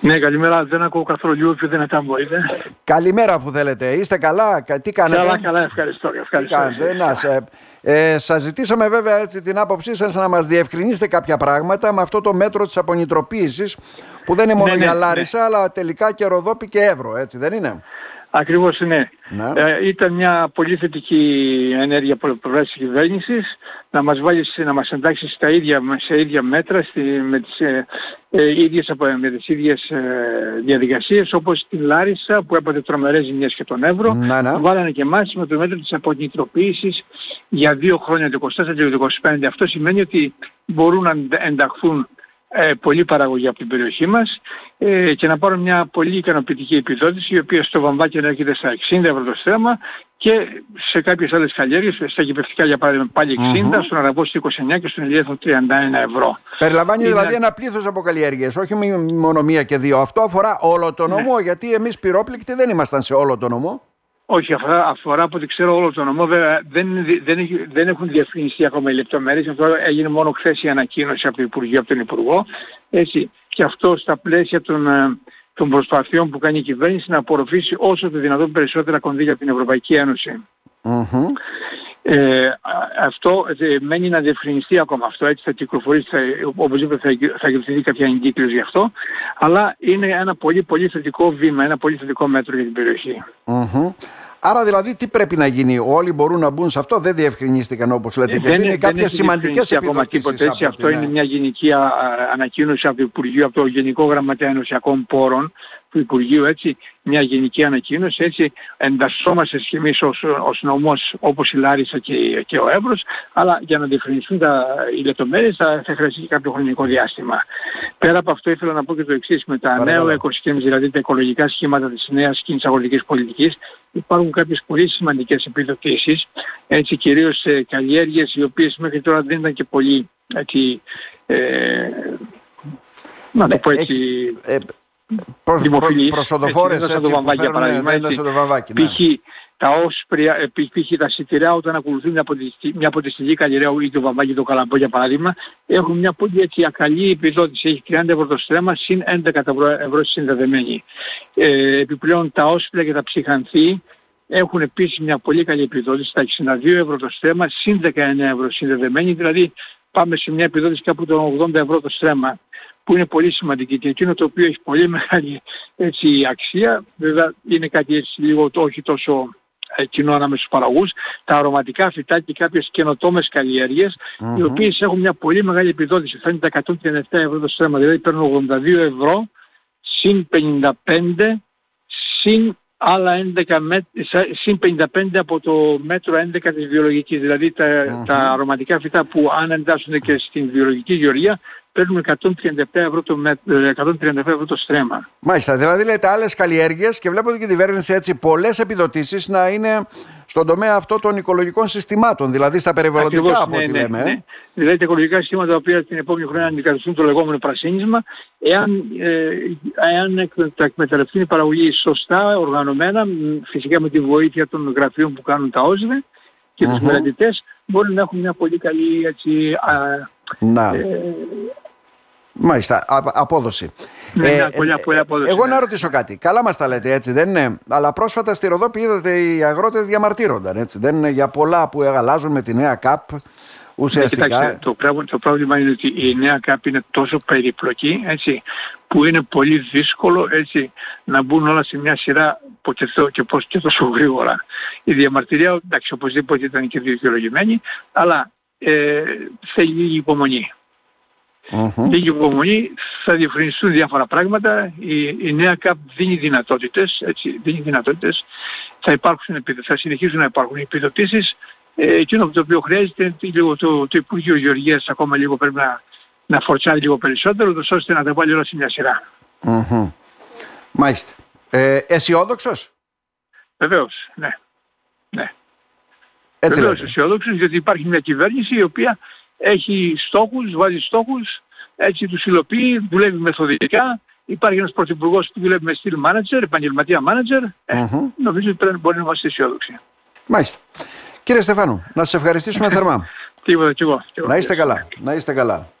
Ναι, καλημέρα. Δεν ακούω καθόλου λίγο πιο δυνατά μπορείτε. Καλημέρα αφού θέλετε. Είστε καλά, τι κάνετε; Καλά, καλά, ευχαριστώ. ευχαριστώ. Τι κάνετε, να, σε, ε, σας ζητήσαμε βέβαια έτσι την άποψή σας να μας διευκρινίσετε κάποια πράγματα με αυτό το μέτρο της απονητροποίησης που δεν είναι μόνο Ναι, ναι, για ναι. Λάρισα αλλά τελικά και Ροδόπη και Εύρο, έτσι δεν είναι; Ακριβώς ναι. Ναι. Ε, ήταν μια πολύ θετική ενέργεια από πλευρά της κυβέρνησης να μας βάλεις, σε- να μας εντάξεις στα ίδια, σε ίδια μέτρα στη, με, τις, ε, ε, ίδιες, απο- με τις ίδιες ε, διαδικασίες όπως στην Λάρισα που έπαθε τρομερές ζημιές και τον Εύρο. Ναι, ναι. Βάλανε και εμάς με το μέτρο της αποκεντροποίησης για δύο χρόνια, το 24 και το 25. Αυτό σημαίνει ότι μπορούν να ενταχθούν ε, πολλοί παραγωγοί από την περιοχή μας ε, και να πάρουν μια πολύ ικανοποιητική επιδότηση η οποία στο βαμβάκι έρχεται στα 60 ευρώ το στρέμμα και σε κάποιες άλλες καλλιέργειες, στα γηπευτικά για παράδειγμα πάλι 60, στον Αραβόστο 29 και στον Ελιέθο 31 ευρώ. Περιλαμβάνει Είναι- δηλαδή ένα πλήθος από καλλιέργειες, όχι μη- μόνο μία και δύο. Αυτό αφορά όλο το νομό, γιατί εμείς πυρόπληκτοι δεν ήμασταν σε όλο το νομό. Όχι, αφορά, αφορά από ό,τι ξέρω όλο το νομό. Βέβαια δεν, είναι δι- δεν, έχει- δεν έχουν διευκρινιστεί ακόμα οι λεπτομέρειες. Αυτό έγινε μόνο χθες η ανακοίνωση από το Υπουργείο, από τον Υπουργό. Έτσι, και αυτό στα πλαίσια των, ε, των προσπαθειών που κάνει η κυβέρνηση να απορροφήσει όσο το δυνατόν περισσότερα κονδύλια από την Ευρωπαϊκή Ένωση. Μμμ. Ε, α- αυτό ε, μένει να διευκρινιστεί ακόμα αυτό, έτσι θα κυκλοφορήσει, θα, οπωσδήποτε θα, εκ- θα εκδοθεί κάποια εγκύκλωση γι' αυτό, αλλά είναι ένα πολύ πολύ θετικό βήμα, ένα πολύ θετικό μέτρο για την περιοχή. Μμμ. Άρα δηλαδή τι πρέπει να γίνει, όλοι μπορούν να μπουν σε αυτό, δεν διευκρινίστηκαν όπως λέτε. και είναι κάποιες έχει σημαντικές διευκρινιστεί ακόμα επιδοτήσεις. τίποτα έτσι. από Αυτό την- είναι μια γενική α, α, ανακοίνωση από το Υπουργείο, από το Γενικό Γραμματέα Ενωσιακών Πόρων του Υπουργείου, έτσι, μια γενική ανακοίνωση, έτσι, εντασσόμαστε και εμείς ως, ως νομός όπως η Λάρισα και, και ο Εύρος, αλλά για να διευκρινιστούν τα, οι λεπτομέρειες θα, θα χρειαστεί και κάποιο χρονικό διάστημα. Πέρα από αυτό ήθελα να πω και το εξής, με τα Παρακαλώ. νέα οικοσυστήματα, δηλαδή τα οικολογικά σχήματα της νέας κοινής αγροτικής πολιτικής, υπάρχουν κάποιες πολύ σημαντικές επιδοτήσεις, έτσι κυρίως σε καλλιέργειες οι οποίες μέχρι τώρα δεν ήταν και πολύ έτσι, ε, να το Ναι, πω έτσι, έχει- ε, προς, δημοφιλής. προ, προσοδοφόρες Έτσι, δεν έτσι, σαν το που βαμβάκι, για φέρνουν, παράδειγμα, δεν είναι έτσι. σαν το βαμβάκι. ναι. π.χ. τα όσπρια, ε, π.χ. τα σιτηρά όταν ακολουθούν μια αποτιστική, μια αποτιστική καλλιεργία ή το βαμβάκι το καλαμπό για παράδειγμα έχουν μια πολύ έτσι ακαλή επιδότηση. Έχει 30 ευρώ το στρέμμα συν 11 ευρώ, ευρώ συνδεδεμένη. Ε, επιπλέον τα όσπρια και τα ψυχανθή έχουν επίσης μια πολύ καλή επιδότηση στα 62 ευρώ το στρέμμα συν 19 ευρώ συνδεδεμένη. Δηλαδή πάμε σε μια επιδότηση κάπου των 80 ευρώ το στρέμμα που είναι πολύ σημαντική και εκείνο το οποίο έχει πολύ μεγάλη έτσι, αξία, βέβαια είναι κάτι έτσι λίγο το όχι τόσο ε, κοινό ανάμεσα στους παραγωγούς, τα αρωματικά φυτά και κάποιες καινοτόμες καλλιέργειες, οι οποίες έχουν μια πολύ μεγάλη επιδότηση. Θα είναι τα 137 ευρώ το στρέμμα, δηλαδή παίρνουν 82 ευρώ συν 55 συν άλλα 11 μέτ, σα- συν 55 από το μέτρο 11 της βιολογικής. Δηλαδή τα, τα αρωματικά φυτά που αν εντάσσονται και στην βιολογική γεωργία παίρνουν 137 ευρώ το, μέτ, ε, 137 ευρώ το στρέμμα. Μάλιστα, δηλαδή λέτε άλλες καλλιέργειες και βλέπω ότι και η κυβέρνηση έτσι πολλές επιδοτήσεις να είναι στον τομέα αυτό των οικολογικών συστημάτων, δηλαδή στα περιβαλλοντικά Ακριβώς, από ό,τι λέμε. ε. Δηλαδή τα οικολογικά συστήματα τα οποία την επόμενη χρονιά αντικαταστούν το λεγόμενο πρασίνισμα, εάν, ε, εάν εκ- τα εκμεταλλευτούν οι παραγωγοί σωστά, οργανωμένα, μ, φυσικά με τη βοήθεια των γραφείων που κάνουν τα ΟΣΒΕ και τους Μμμ. μελετητές, μπορούν να έχουν μια πολύ καλή έτσι, α, Να, ε, μάλιστα, α- απόδοση. Ναι, ναι, πολύ- πολύ απόδοση, εγώ ναι. να ρωτήσω κάτι. Καλά μας τα λέτε έτσι, δεν είναι; Αλλά πρόσφατα στη Ροδόπη είδατε οι αγρότες διαμαρτύρονταν έτσι. Δεν είναι για πολλά που αλλάζουν με τη νέα ΚΑΠ ουσιαστικά. Κοιτάξτε, το, πράγμα, το πρόβλημα είναι ότι η νέα ΚΑΠ είναι τόσο περιπλοκή, έτσι, που είναι πολύ δύσκολο έτσι, να μπουν όλα σε μια σειρά ποτέ το- και πώς και τόσο γρήγορα. Η διαμαρτυρία, εντάξει, οπωσδήποτε ήταν και δικαιολογημένη, αλλά ε, θέλει λίγη υπομονή. Μμμ. Λίγη υπομονή, θα διευκρινιστούν διάφορα πράγματα. Η, η νέα ΚΑΠ δίνει δυνατότητες, έτσι, δίνει δυνατότητες. Θα, υπάρξουν, επιδο- θα συνεχίσουν να υπάρχουν επιδοτήσεις. Ε, εκείνο το οποίο χρειάζεται είναι λίγο το, το Υπουργείο Γεωργίας ακόμα λίγο πρέπει να, να φορτσάρει λίγο περισσότερο, ούτως ώστε να τα βάλει όλα σε μια σειρά. Μμμ. Μάλιστα. Ε, αισιόδοξος; Βεβαίως, ναι. ναι. Έτσι Βεβαίως λέτε. αισιόδοξος, γιατί υπάρχει μια κυβέρνηση η οποία έχει στόχους, βάζει στόχους, έτσι τους υλοποιεί, δουλεύει μεθοδικά. Υπάρχει ένας πρωθυπουργός που δουλεύει με στυλ manager, επαγγελματία manager. Ε, Μμμ. νομίζω ότι πρέπει, μπορεί να είμαστε αισιόδοξοι. Μάλιστα. Κύριε Στεφάνου, να σας ευχαριστήσουμε θερμά. Τίποτα κι εγώ. κι εγώ. να είστε καλά. Να είστε καλά.